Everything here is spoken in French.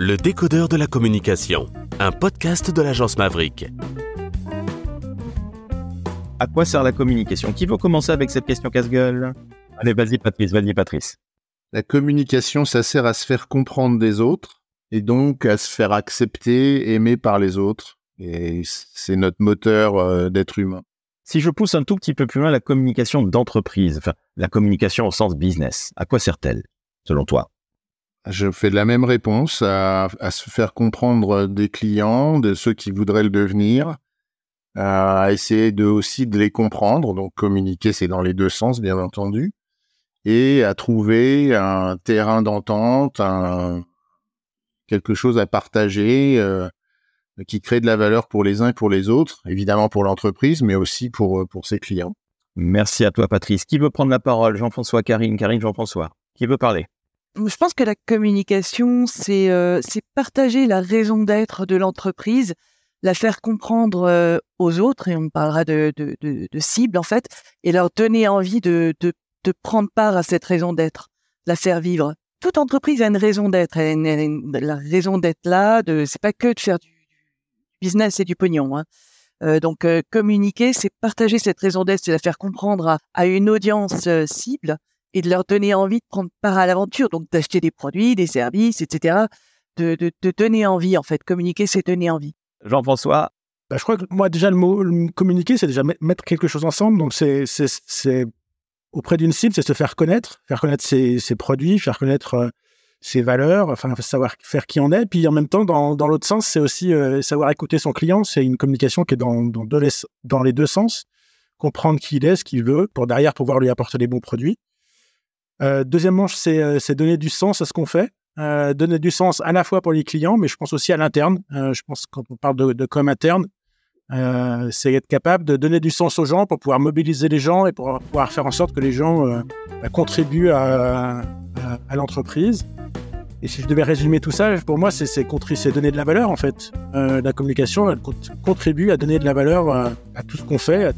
Le décodeur de la communication, un podcast de l'agence Maverick. À quoi sert la communication? Qui veut commencer avec cette question casse-gueule? Allez, vas-y Patrice, vas-y Patrice. La communication, ça sert à se faire comprendre des autres et donc à se faire accepter, aimer par les autres. Et c'est notre moteur euh, d'être humain. Si je pousse un tout petit peu plus loin la communication d'entreprise, enfin la communication au sens business, à quoi sert-elle, selon toi? Je fais de la même réponse à, se faire comprendre des clients, de ceux qui voudraient le devenir, à essayer de aussi de les comprendre. Donc communiquer, c'est dans les deux sens, bien entendu, et à trouver un terrain d'entente, quelque chose à partager euh, qui crée de la valeur pour les uns et pour les autres, évidemment pour l'entreprise, mais aussi pour pour ses clients. Merci à toi, Patrice. Qui veut prendre la parole? Jean-François, Karine, Karine, Jean-François. Qui veut parler? Je pense que la communication, c'est euh, partager la raison d'être de l'entreprise, la faire comprendre euh, aux autres, et on parlera de, de, en fait, et leur donner envie de, prendre part à cette raison d'être, la faire vivre. Toute entreprise a une raison d'être, la raison d'être là, c'est pas que de faire du business et du pognon. Hein. Euh, donc communiquer, c'est partager cette raison d'être, c'est la faire comprendre à, une audience cible et de leur donner envie de prendre part à l'aventure, donc d'acheter des produits, des services, etc. De, de, de, donner envie, en fait. Communiquer, c'est donner envie. Jean-François? Bah, Je crois que moi, déjà, le mot communiquer, c'est déjà mettre quelque chose ensemble. Donc, c'est auprès d'une cible, c'est se faire connaître, faire connaître ses, ses produits, faire connaître euh, ses valeurs, enfin, savoir faire qui on est. Puis, en même temps, dans, dans l'autre sens, c'est aussi euh, savoir écouter son client. C'est une communication qui est dans, dans, deux, dans les deux sens. Comprendre qui il est, ce qu'il veut, pour derrière pouvoir lui apporter des bons produits. Euh, deuxièmement, euh, c'est donner du sens à ce qu'on fait. Euh, donner du sens à la fois pour les clients, mais je pense aussi à l'interne. Euh, je pense quand on parle de, de com interne, c'est être capable de donner du sens aux gens pour pouvoir mobiliser les gens et pour pouvoir faire en sorte que les gens bah, contribuent à, l'entreprise. Et si je devais résumer tout ça, pour moi, c'est donner de la valeur en fait. la communication elle contribue à donner de la valeur à tout ce qu'on fait,